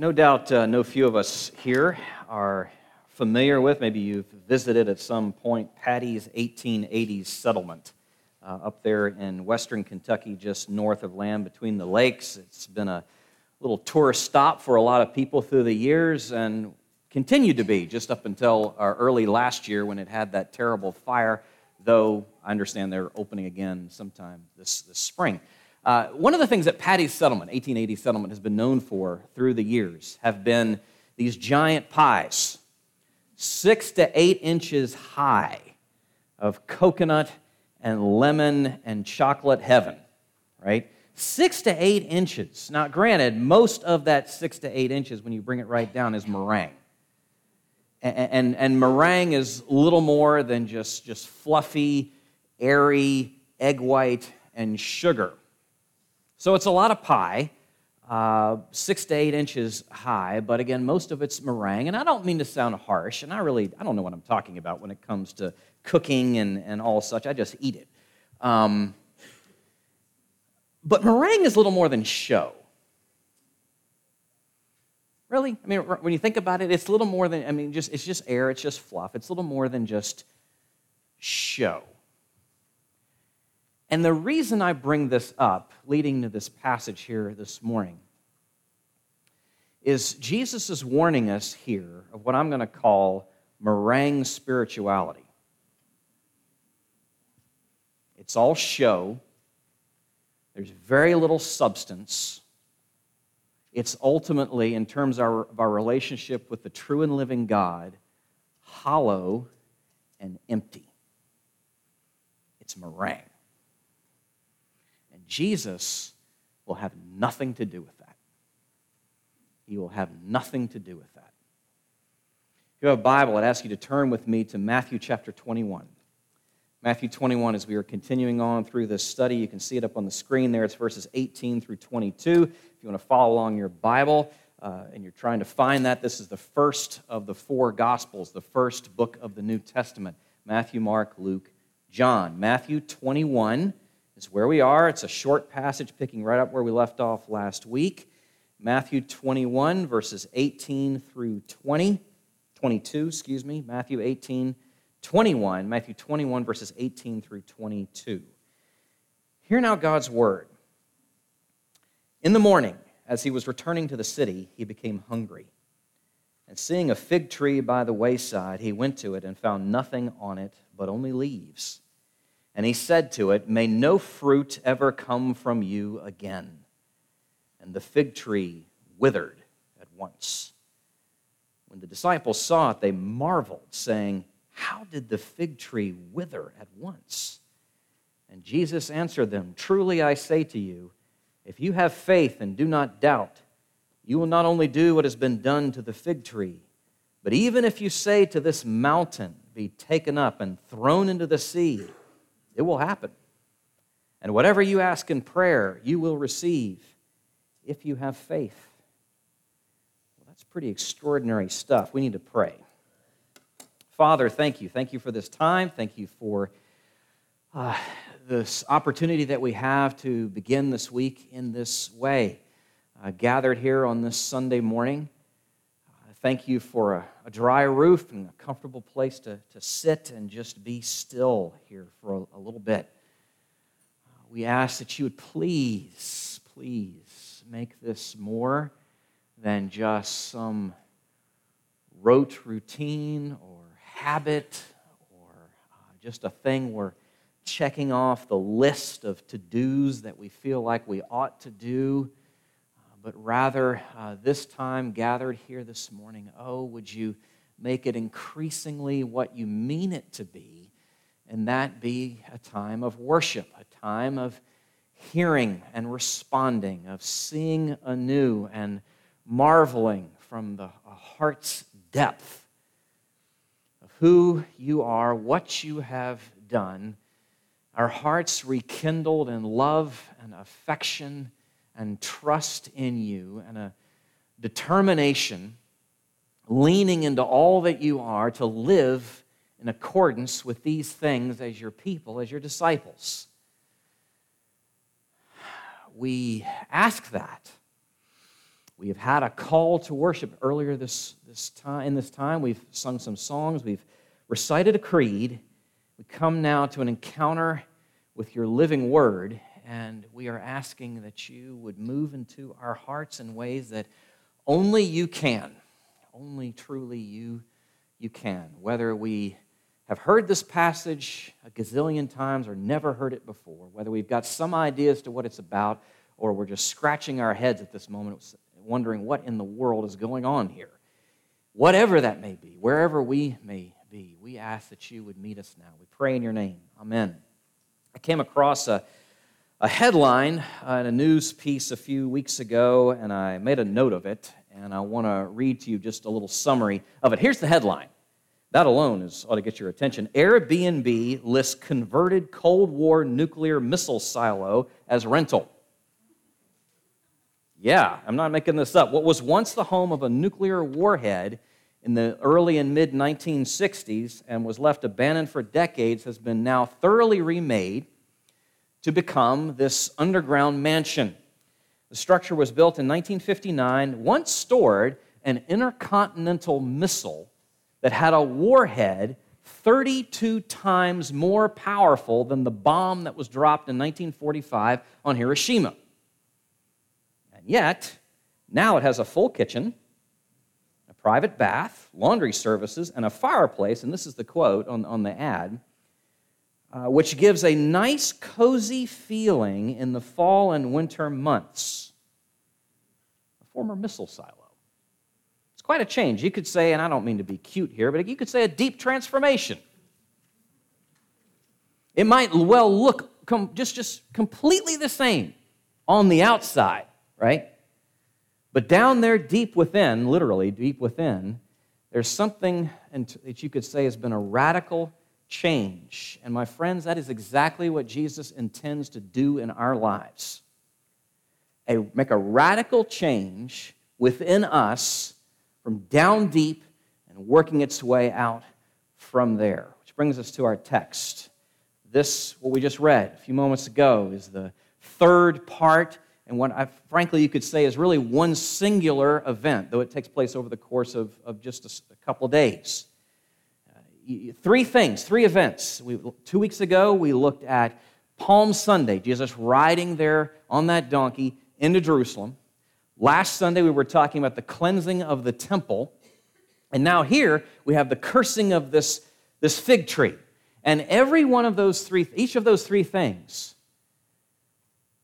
No doubt, uh, no few of us here are familiar with, maybe you've visited at some point, Patti's 1880s settlement uh, up there in western Kentucky, just north of land between the lakes. It's been a little tourist stop for a lot of people through the years and continued to be just up until uh, early last year when it had that terrible fire, though I understand they're opening again sometime this, this spring. Uh, one of the things that Patti's settlement, 1880 settlement, has been known for through the years have been these giant pies, six to eight inches high, of coconut and lemon and chocolate heaven, right? Six to eight inches. Now, granted, most of that six to eight inches, when you bring it right down, is meringue. And, and, and meringue is little more than just, just fluffy, airy egg white and sugar. So it's a lot of pie, uh, six to eight inches high, but again, most of it's meringue. And I don't mean to sound harsh, and I really, I don't know what I'm talking about when it comes to cooking and, and all such. I just eat it. Um, but meringue is little more than show. Really? I mean, when you think about it, it's a little more than, I mean, just, it's just air, it's just fluff. It's a little more than just show. And the reason I bring this up, leading to this passage here this morning, is Jesus is warning us here of what I'm going to call meringue spirituality. It's all show, there's very little substance. It's ultimately, in terms of our, of our relationship with the true and living God, hollow and empty. It's meringue. Jesus will have nothing to do with that. He will have nothing to do with that. If you have a Bible, I'd ask you to turn with me to Matthew chapter 21. Matthew 21, as we are continuing on through this study, you can see it up on the screen there. It's verses 18 through 22. If you want to follow along your Bible uh, and you're trying to find that, this is the first of the four Gospels, the first book of the New Testament Matthew, Mark, Luke, John. Matthew 21 is where we are. It's a short passage picking right up where we left off last week. Matthew 21, verses 18 through 20, 22, excuse me. Matthew 18, 21. Matthew 21, verses 18 through 22. Hear now God's word. In the morning, as he was returning to the city, he became hungry. And seeing a fig tree by the wayside, he went to it and found nothing on it but only leaves and he said to it, May no fruit ever come from you again. And the fig tree withered at once. When the disciples saw it, they marveled, saying, How did the fig tree wither at once? And Jesus answered them, Truly I say to you, if you have faith and do not doubt, you will not only do what has been done to the fig tree, but even if you say to this mountain, Be taken up and thrown into the sea, it will happen. And whatever you ask in prayer, you will receive if you have faith. Well, that's pretty extraordinary stuff. We need to pray. Father, thank you. Thank you for this time. Thank you for uh, this opportunity that we have to begin this week in this way. Uh, gathered here on this Sunday morning. Thank you for a, a, dry roof and a comfortable place to, to sit and just be still here for a, a little bit. Uh, we ask that you would please, please make this more than just some rote routine or habit or uh, just a thing we're checking off the list of to dos that we feel like we ought to do but rather uh, this time gathered here this morning, oh, would you make it increasingly what you mean it to be, and that be a time of worship, a time of hearing and responding, of seeing anew and marveling from the heart's depth of who you are, what you have done, our hearts rekindled in love and affection and trust in you and a determination, leaning into all that you are to live in accordance with these things as your people, as your disciples. We ask that We have had a call to worship earlier this, this time, in this time. We've sung some songs. We've recited a creed. We come now to an encounter with your living word, and we are asking that you would move into our hearts in ways that only you can. Only truly you, you can. Whether we have heard this passage a gazillion times or never heard it before, whether we've got some ideas to what it's about, or we're just scratching our heads at this moment, wondering what in the world is going on here. Whatever that may be, wherever we may be, we ask that you would meet us now. We pray in your name. Amen. I came across a a headline uh, in a news piece a few weeks ago, and I made a note of it, and I want to read to you just a little summary of it. Here's the headline. That alone is ought to get your attention. Airbnb lists converted Cold War nuclear missile silo as rental. Yeah, I'm not making this up. What was once the home of a nuclear warhead in the early and mid 1960s and was left abandoned for decades has been now thoroughly remade to become this underground mansion. The structure was built in 1959, once stored an intercontinental missile that had a warhead 32 times more powerful than the bomb that was dropped in 1945 on Hiroshima. And yet, now it has a full kitchen, a private bath, laundry services, and a fireplace. And this is the quote on, on the ad uh, which gives a nice, cozy feeling in the fall and winter months. A former missile silo. It's quite a change. You could say, and I don't mean to be cute here, but you could say a deep transformation. It might well look com- just, just completely the same on the outside, right? But down there, deep within, literally deep within, there's something that you could say has been a radical change. And my friends, that is exactly what Jesus intends to do in our lives. A, make a radical change within us from down deep and working its way out from there. Which brings us to our text. This, what we just read a few moments ago, is the third part, and what I, frankly you could say is really one singular event, though it takes place over the course of, of just a, a couple of days three things, three events. We, two weeks ago, we looked at Palm Sunday, Jesus riding there on that donkey into Jerusalem. Last Sunday, we were talking about the cleansing of the temple. And now here, we have the cursing of this, this fig tree. And every one of those three, each of those three things,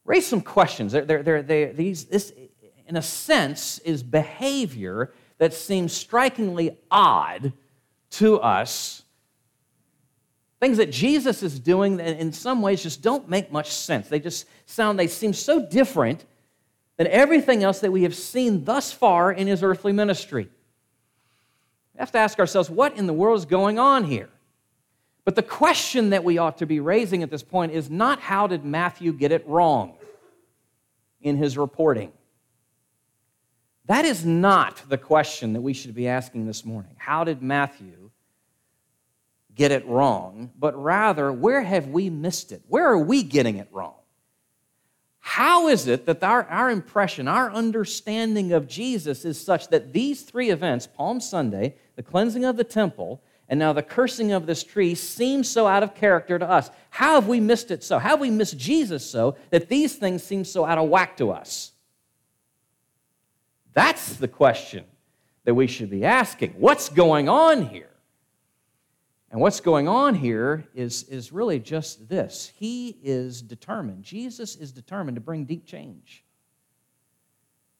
raise some questions. They're, they're, they're, these, this, in a sense, is behavior that seems strikingly odd to us. Things that Jesus is doing that in some ways just don't make much sense. They just sound, they seem so different than everything else that we have seen thus far in his earthly ministry. We have to ask ourselves, what in the world is going on here? But the question that we ought to be raising at this point is not how did Matthew get it wrong in his reporting? That is not the question that we should be asking this morning. How did Matthew get it wrong? But rather, where have we missed it? Where are we getting it wrong? How is it that our, our impression, our understanding of Jesus is such that these three events, Palm Sunday, the cleansing of the temple, and now the cursing of this tree, seem so out of character to us? How have we missed it so? How have we missed Jesus so that these things seem so out of whack to us? That's the question that we should be asking. What's going on here? And what's going on here is, is really just this He is determined, Jesus is determined to bring deep change.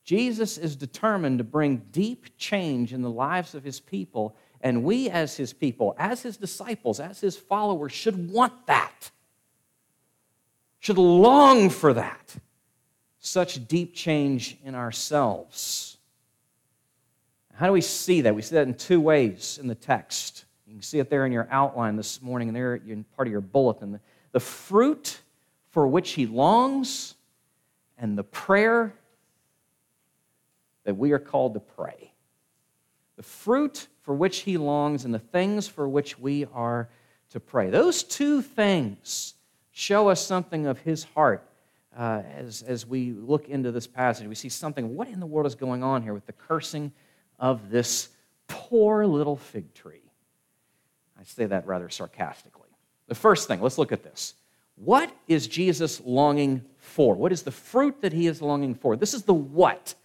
Jesus is determined to bring deep change in the lives of his people, and we, as his people, as his disciples, as his followers, should want that, should long for that such deep change in ourselves. How do we see that? We see that in two ways in the text. You can see it there in your outline this morning, and there in part of your bulletin. The fruit for which he longs, and the prayer that we are called to pray. The fruit for which he longs, and the things for which we are to pray. Those two things show us something of his heart uh, as, as we look into this passage. We see something. What in the world is going on here with the cursing of this poor little fig tree? I say that rather sarcastically. The first thing, let's look at this. What is Jesus longing for? What is the fruit that he is longing for? This is the what.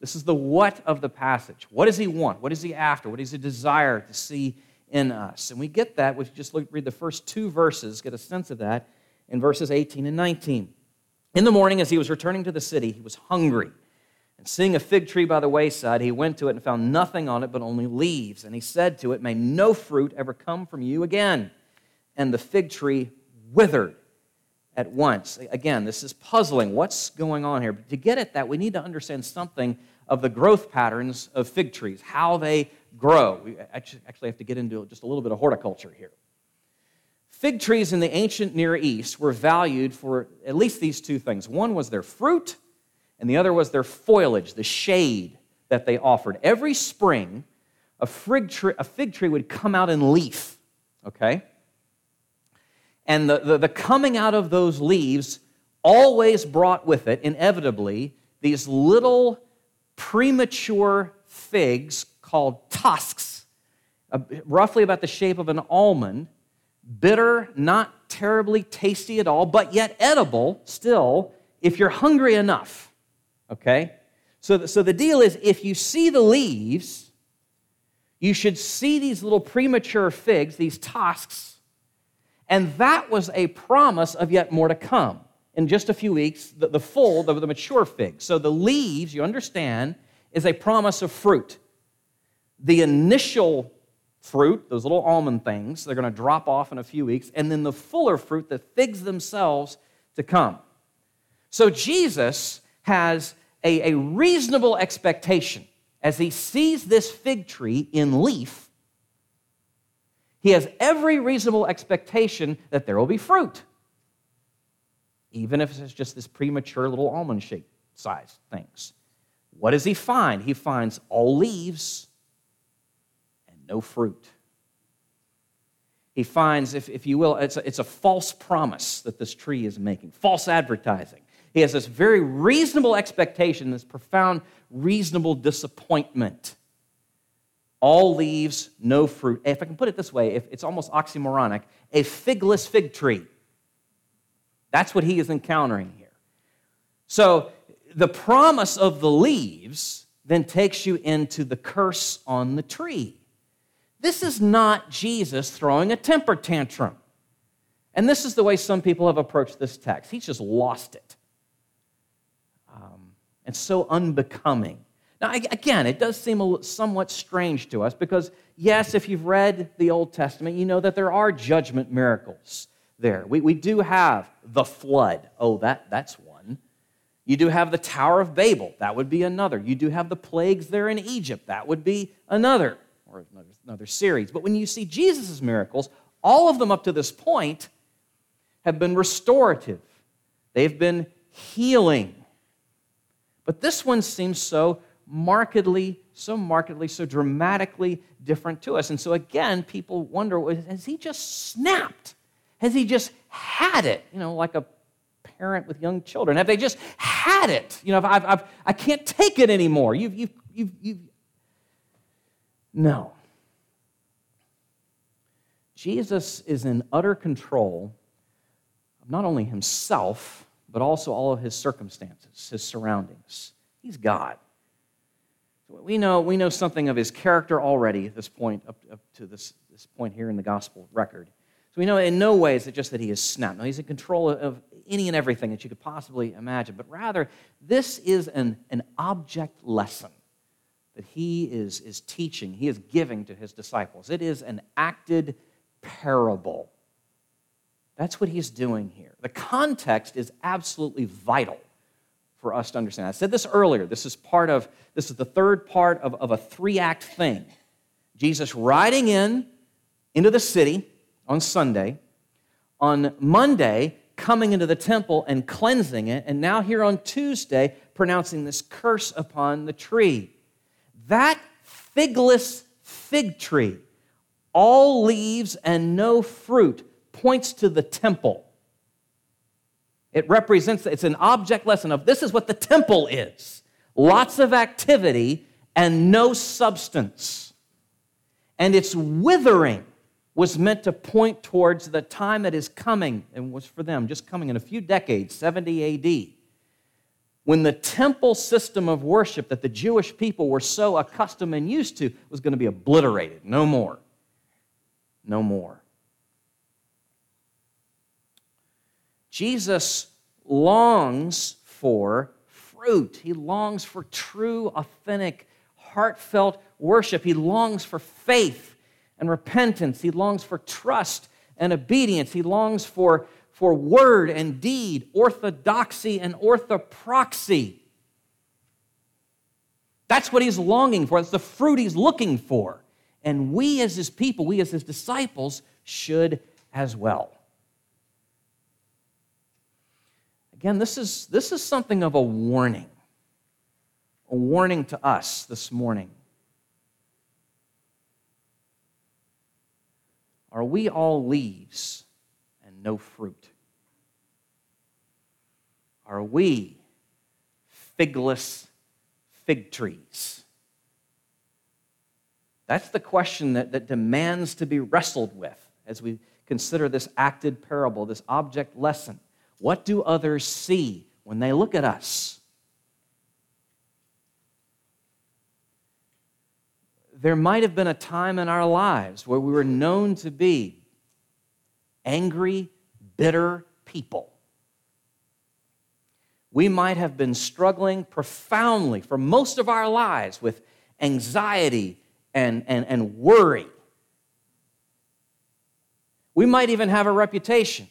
This is the what of the passage. What does he want? What is he after? What does he desire to see in us? And we get that, if you just look, read the first two verses, get a sense of that in verses 18 and 19. In the morning, as he was returning to the city, he was hungry. And seeing a fig tree by the wayside, he went to it and found nothing on it but only leaves. And he said to it, May no fruit ever come from you again. And the fig tree withered at once. Again, this is puzzling. What's going on here? But to get at that, we need to understand something of the growth patterns of fig trees, how they grow. We actually have to get into just a little bit of horticulture here. Fig trees in the ancient Near East were valued for at least these two things one was their fruit, and the other was their foliage, the shade that they offered. Every spring, a fig tree, a fig tree would come out in leaf, okay? And the, the, the coming out of those leaves always brought with it, inevitably, these little premature figs called tusks, uh, roughly about the shape of an almond, bitter, not terribly tasty at all, but yet edible still if you're hungry enough. Okay? So, the, so the deal is if you see the leaves, you should see these little premature figs, these tusks, and that was a promise of yet more to come. In just a few weeks, the, the full, the, the mature fig. So the leaves, you understand, is a promise of fruit. The initial fruit, those little almond things, they're going to drop off in a few weeks, and then the fuller fruit, the figs themselves, to come. So Jesus has a, a reasonable expectation as he sees this fig tree in leaf. He has every reasonable expectation that there will be fruit, even if it's just this premature little almond shaped size things. What does he find? He finds all leaves and no fruit. He finds, if, if you will, it's a, it's a false promise that this tree is making, false advertising. He has this very reasonable expectation, this profound, reasonable disappointment. All leaves, no fruit. If I can put it this way, if it's almost oxymoronic, a figless fig tree. That's what he is encountering here. So the promise of the leaves then takes you into the curse on the tree. This is not Jesus throwing a temper tantrum. And this is the way some people have approached this text. He's just lost it and so unbecoming. Now, again, it does seem somewhat strange to us because, yes, if you've read the Old Testament, you know that there are judgment miracles there. We, we do have the flood. Oh, that, that's one. You do have the Tower of Babel. That would be another. You do have the plagues there in Egypt. That would be another, or another, another series. But when you see Jesus' miracles, all of them up to this point have been restorative, they've been healing but this one seems so markedly, so markedly, so dramatically different to us. And so again, people wonder has he just snapped? Has he just had it? You know, like a parent with young children. Have they just had it? You know, I've, I've, I can't take it anymore. You've, you've, you've, you've. No. Jesus is in utter control of not only himself, but also all of his circumstances, his surroundings. He's God. We know, we know something of his character already at this point, up, up to this, this point here in the gospel record. So we know in no way is it just that he is snapped. No, he's in control of any and everything that you could possibly imagine. But rather, this is an, an object lesson that he is, is teaching, he is giving to his disciples. It is an acted parable. That's what he's doing here. The context is absolutely vital for us to understand. I said this earlier. This is part of, this is the third part of, of a three act thing. Jesus riding in into the city on Sunday, on Monday, coming into the temple and cleansing it, and now here on Tuesday, pronouncing this curse upon the tree. That figless fig tree, all leaves and no fruit, points to the temple. It represents, it's an object lesson of this is what the temple is lots of activity and no substance. And its withering was meant to point towards the time that is coming, and was for them just coming in a few decades, 70 AD, when the temple system of worship that the Jewish people were so accustomed and used to was going to be obliterated. No more. No more. Jesus longs for fruit. He longs for true, authentic, heartfelt worship. He longs for faith and repentance. He longs for trust and obedience. He longs for, for word and deed, orthodoxy and orthopraxy. That's what he's longing for. That's the fruit he's looking for. And we, as his people, we, as his disciples, should as well. Again, this is, this is something of a warning, a warning to us this morning. Are we all leaves and no fruit? Are we figless fig trees? That's the question that, that demands to be wrestled with as we consider this acted parable, this object lesson. What do others see when they look at us? There might have been a time in our lives where we were known to be angry, bitter people. We might have been struggling profoundly for most of our lives with anxiety and, and, and worry. We might even have a reputation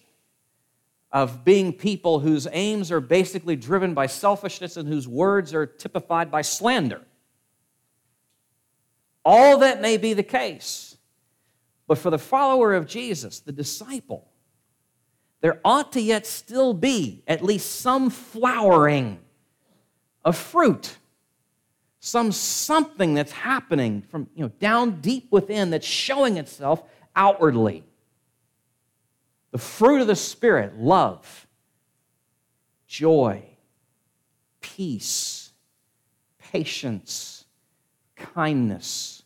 of being people whose aims are basically driven by selfishness and whose words are typified by slander. All that may be the case. But for the follower of Jesus, the disciple, there ought to yet still be at least some flowering of fruit some something that's happening from you know down deep within that's showing itself outwardly the fruit of the Spirit love, joy, peace, patience, kindness,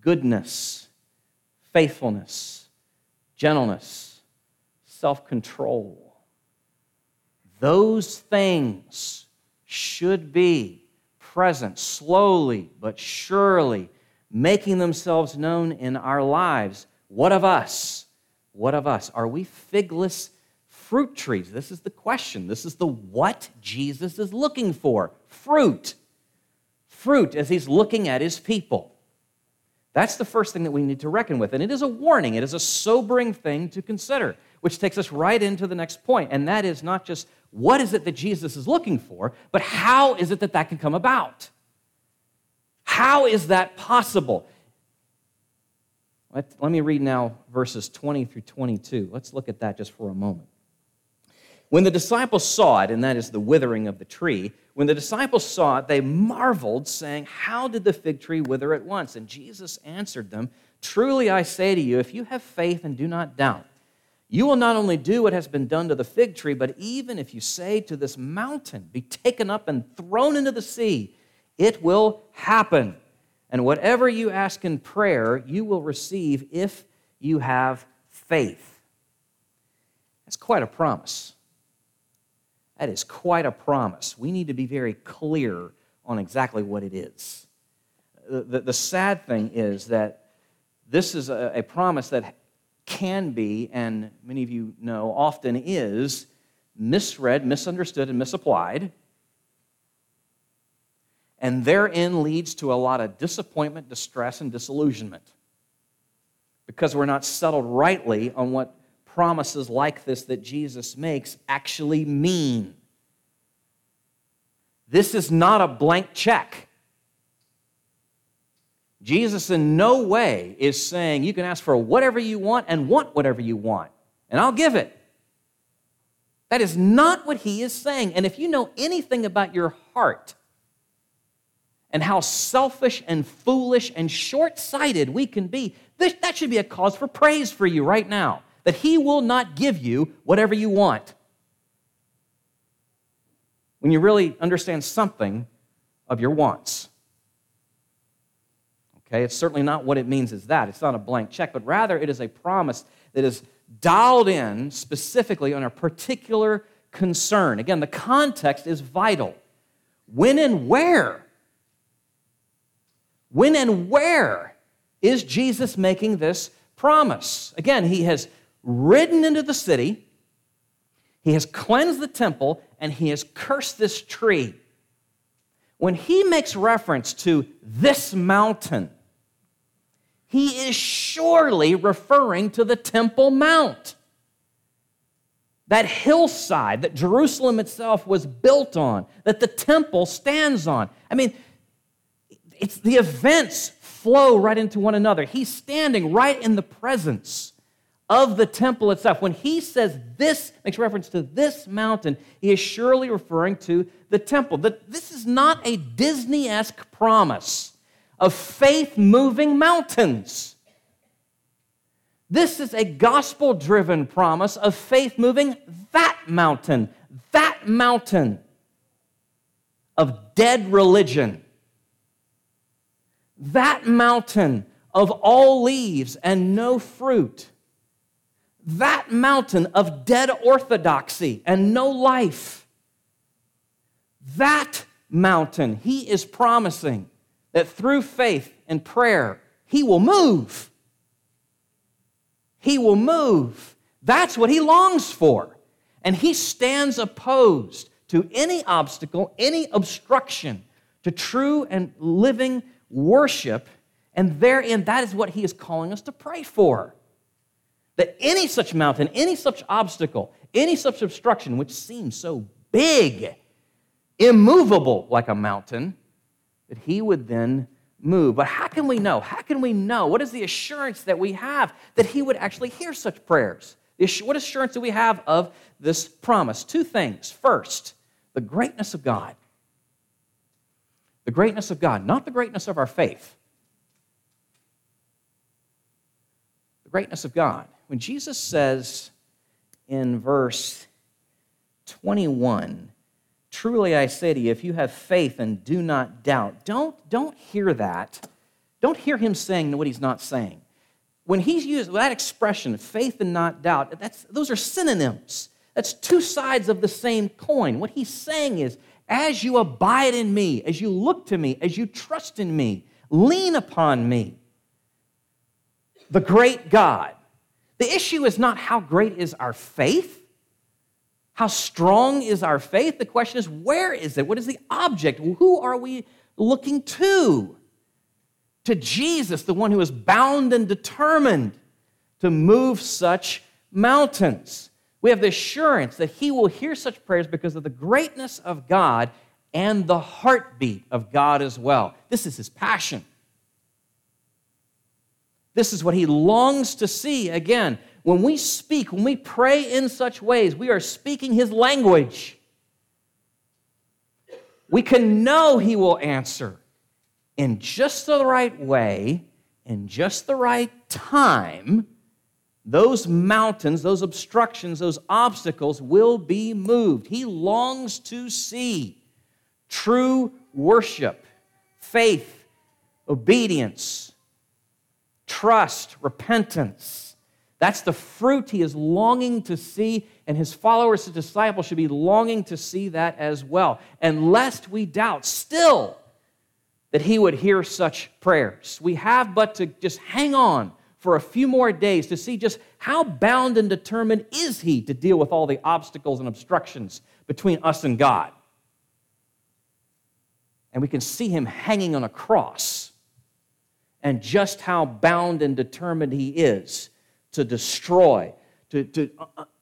goodness, faithfulness, gentleness, self control. Those things should be present slowly but surely, making themselves known in our lives. What of us? What of us? Are we figless fruit trees? This is the question. This is the what Jesus is looking for fruit. Fruit as he's looking at his people. That's the first thing that we need to reckon with. And it is a warning, it is a sobering thing to consider, which takes us right into the next point. And that is not just what is it that Jesus is looking for, but how is it that that can come about? How is that possible? Let, let me read now verses 20 through 22. Let's look at that just for a moment. When the disciples saw it, and that is the withering of the tree, when the disciples saw it, they marveled, saying, How did the fig tree wither at once? And Jesus answered them, Truly I say to you, if you have faith and do not doubt, you will not only do what has been done to the fig tree, but even if you say to this mountain, Be taken up and thrown into the sea, it will happen. And whatever you ask in prayer, you will receive if you have faith. That's quite a promise. That is quite a promise. We need to be very clear on exactly what it is. The, the, the sad thing is that this is a, a promise that can be, and many of you know often is, misread, misunderstood, and misapplied and therein leads to a lot of disappointment, distress, and disillusionment because we're not settled rightly on what promises like this that Jesus makes actually mean. This is not a blank check. Jesus, in no way, is saying you can ask for whatever you want and want whatever you want, and I'll give it. That is not what he is saying. And if you know anything about your heart, and how selfish and foolish and short sighted we can be, this, that should be a cause for praise for you right now. That He will not give you whatever you want. when you really understand something of your wants. Okay, it's certainly not what it means is that. It's not a blank check, but rather it is a promise that is dialed in specifically on a particular concern. Again, the context is vital. When and where? When and where is Jesus making this promise? Again, he has ridden into the city, he has cleansed the temple, and he has cursed this tree. When he makes reference to this mountain, he is surely referring to the Temple Mount. That hillside that Jerusalem itself was built on, that the temple stands on. I mean, it's the events flow right into one another. He's standing right in the presence of the temple itself. When he says this, makes reference to this mountain, he is surely referring to the temple. That this is not a Disney esque promise of faith moving mountains. This is a gospel driven promise of faith moving that mountain, that mountain of dead religion, that mountain of all leaves and no fruit, that mountain of dead orthodoxy and no life. That mountain, he is promising that through faith and prayer, he will move. He will move. That's what he longs for. And he stands opposed to any obstacle, any obstruction to true and living worship. And therein, that is what he is calling us to pray for. That any such mountain, any such obstacle, any such obstruction, which seems so big, immovable like a mountain, that he would then move. But how can we know? How can we know? What is the assurance that we have that he would actually hear such prayers? What assurance do we have of this promise? Two things. First, the greatness of God. The greatness of God, not the greatness of our faith. The greatness of God. When Jesus says in verse 21, Truly I say to you, if you have faith and do not doubt, don't, don't hear that. Don't hear him saying what he's not saying. When he's used that expression, faith and not doubt, that's, those are synonyms. That's two sides of the same coin. What he's saying is, as you abide in me, as you look to me, as you trust in me, lean upon me, the great God. The issue is not how great is our faith. How strong is our faith? The question is, where is it? What is the object? Who are we looking to? To Jesus, the one who is bound and determined to move such mountains. We have the assurance that He will hear such prayers because of the greatness of God and the heartbeat of God as well. This is His passion. This is what He longs to see. Again, when we speak, when we pray in such ways, we are speaking His language. We can know He will answer in just the right way, in just the right time. Those mountains, those obstructions, those obstacles will be moved. He longs to see true worship, faith, obedience, trust, repentance that's the fruit he is longing to see, and his followers, his disciples, should be longing to see that as well. And lest we doubt still that he would hear such prayers, we have but to just hang on for a few more days to see just how bound and determined is he to deal with all the obstacles and obstructions between us and God. And we can see him hanging on a cross and just how bound and determined he is to destroy, to, to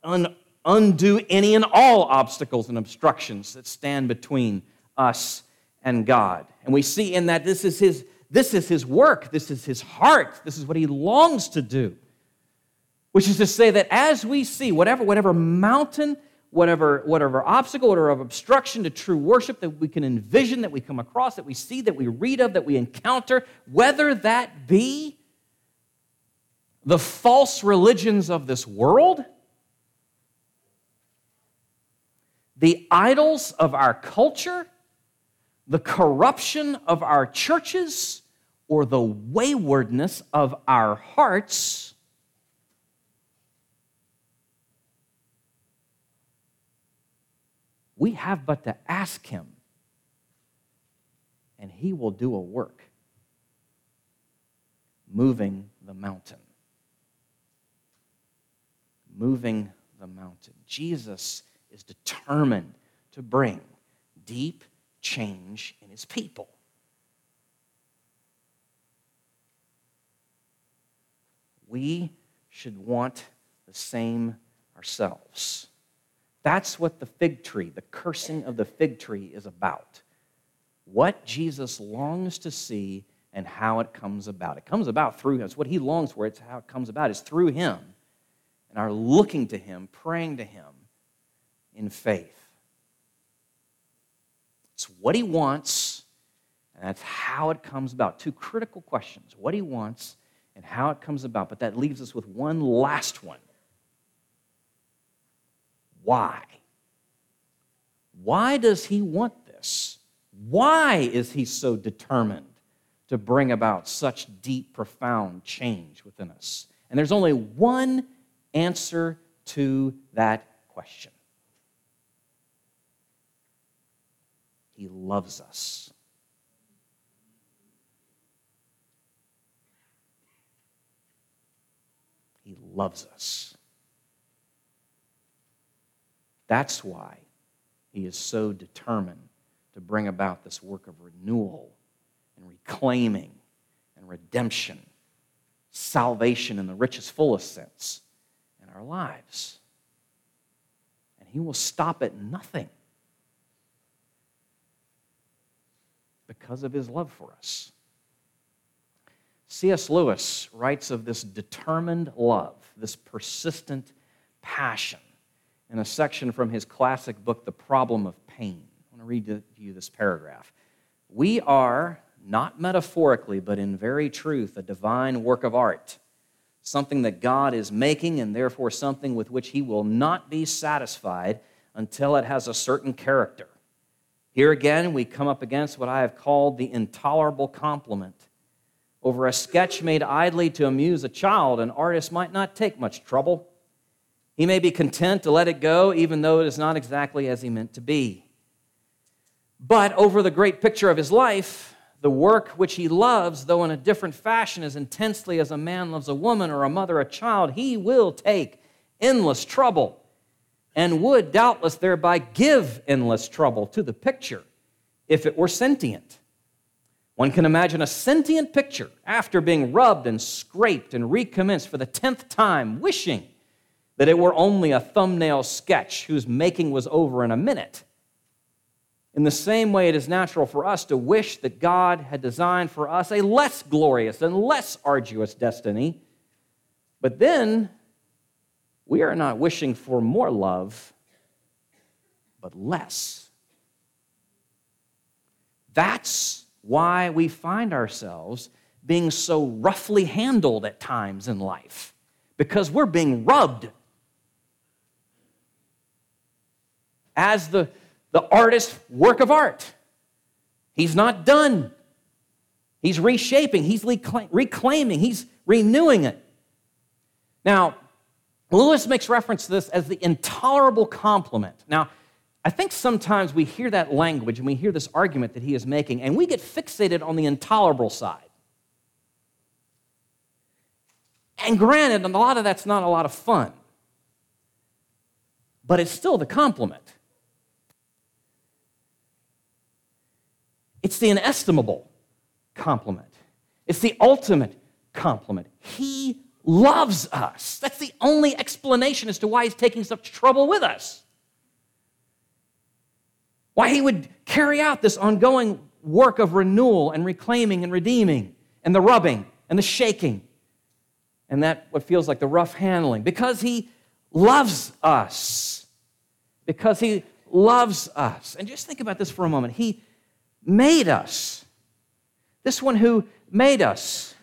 un, undo any and all obstacles and obstructions that stand between us and God. And we see in that this is his, this is his work, this is his heart, this is what he longs to do. Which is to say that as we see whatever, whatever mountain, whatever, whatever obstacle, whatever obstruction to true worship that we can envision, that we come across, that we see, that we read of, that we encounter, whether that be the false religions of this world, the idols of our culture, the corruption of our churches, or the waywardness of our hearts, we have but to ask Him, and He will do a work moving the mountain. Moving the mountain. Jesus is determined to bring deep change in his people. We should want the same ourselves. That's what the fig tree, the cursing of the fig tree, is about. What Jesus longs to see and how it comes about. It comes about through him. It's what he longs for. It's how it comes about. It's through him and our looking to him, praying to him in faith. It's what he wants, and that's how it comes about. Two critical questions what he wants and how it comes about. But that leaves us with one last one why? Why does he want this? Why is he so determined to bring about such deep, profound change within us? And there's only one answer to that question He loves us. He loves us. That's why he is so determined to bring about this work of renewal and reclaiming and redemption, salvation in the richest, fullest sense in our lives. And he will stop at nothing because of his love for us. C.S. Lewis writes of this determined love, this persistent passion, in a section from his classic book, The Problem of Pain. I want to read to you this paragraph. We are, not metaphorically, but in very truth, a divine work of art, something that God is making, and therefore something with which he will not be satisfied until it has a certain character. Here again, we come up against what I have called the intolerable compliment. Over a sketch made idly to amuse a child, an artist might not take much trouble. He may be content to let it go, even though it is not exactly as he meant to be. But over the great picture of his life, the work which he loves, though in a different fashion, as intensely as a man loves a woman or a mother a child, he will take endless trouble and would doubtless thereby give endless trouble to the picture if it were sentient. One can imagine a sentient picture after being rubbed and scraped and recommenced for the tenth time, wishing that it were only a thumbnail sketch whose making was over in a minute. In the same way, it is natural for us to wish that God had designed for us a less glorious and less arduous destiny. But then we are not wishing for more love, but less. That's why we find ourselves being so roughly handled at times in life, because we're being rubbed. As the, the artist's work of art, he's not done. He's reshaping, he's reclaiming, he's renewing it. Now, Lewis makes reference to this as the intolerable compliment. Now, I think sometimes we hear that language and we hear this argument that he is making, and we get fixated on the intolerable side. And granted, a lot of that's not a lot of fun, but it's still the compliment. It's the inestimable compliment, it's the ultimate compliment. He loves us. That's the only explanation as to why he's taking such trouble with us. Why he would carry out this ongoing work of renewal and reclaiming and redeeming and the rubbing and the shaking and that what feels like the rough handling because he loves us. Because he loves us. And just think about this for a moment. He made us. This one who made us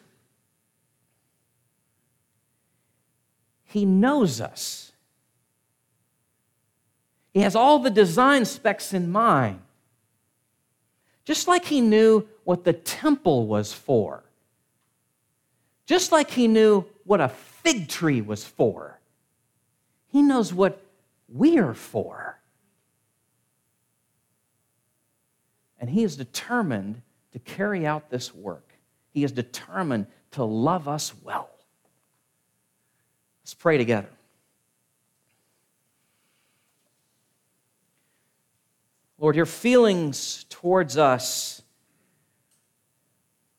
He knows us. He has all the design specs in mind. Just like He knew what the temple was for. Just like He knew what a fig tree was for. He knows what we're for. And He is determined to carry out this work. He is determined to love us well. Let's pray together. Lord, your feelings towards us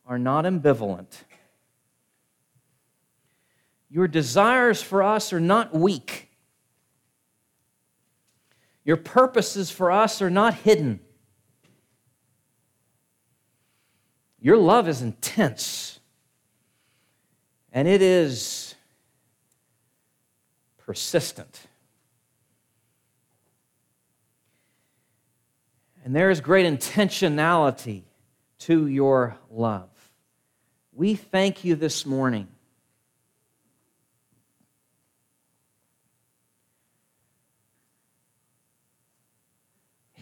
are not ambivalent. Your desires for us are not weak. Your purposes for us are not hidden. Your love is intense, and it is persistent. And there is great intentionality to your love. We thank you this morning.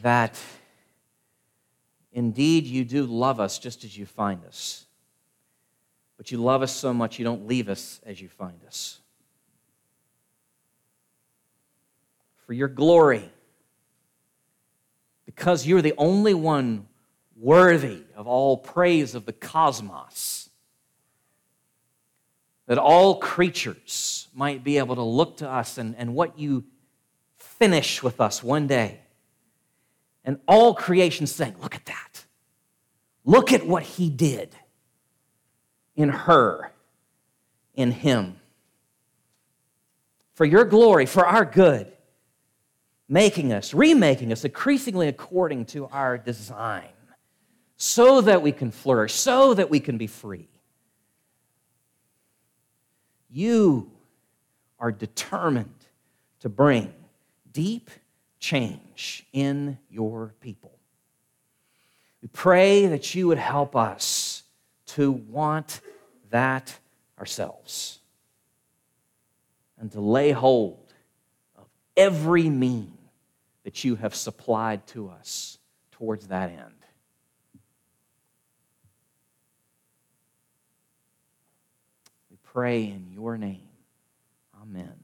That indeed you do love us just as you find us. But you love us so much you don't leave us as you find us. For your glory because you're the only one worthy of all praise of the cosmos. That all creatures might be able to look to us and, and what you finish with us one day. And all creation saying, Look at that. Look at what he did in her, in him. For your glory, for our good making us, remaking us increasingly according to our design, so that we can flourish, so that we can be free. You are determined to bring deep change in your people. We pray that you would help us to want that ourselves and to lay hold of every means that you have supplied to us towards that end. We pray in your name. Amen.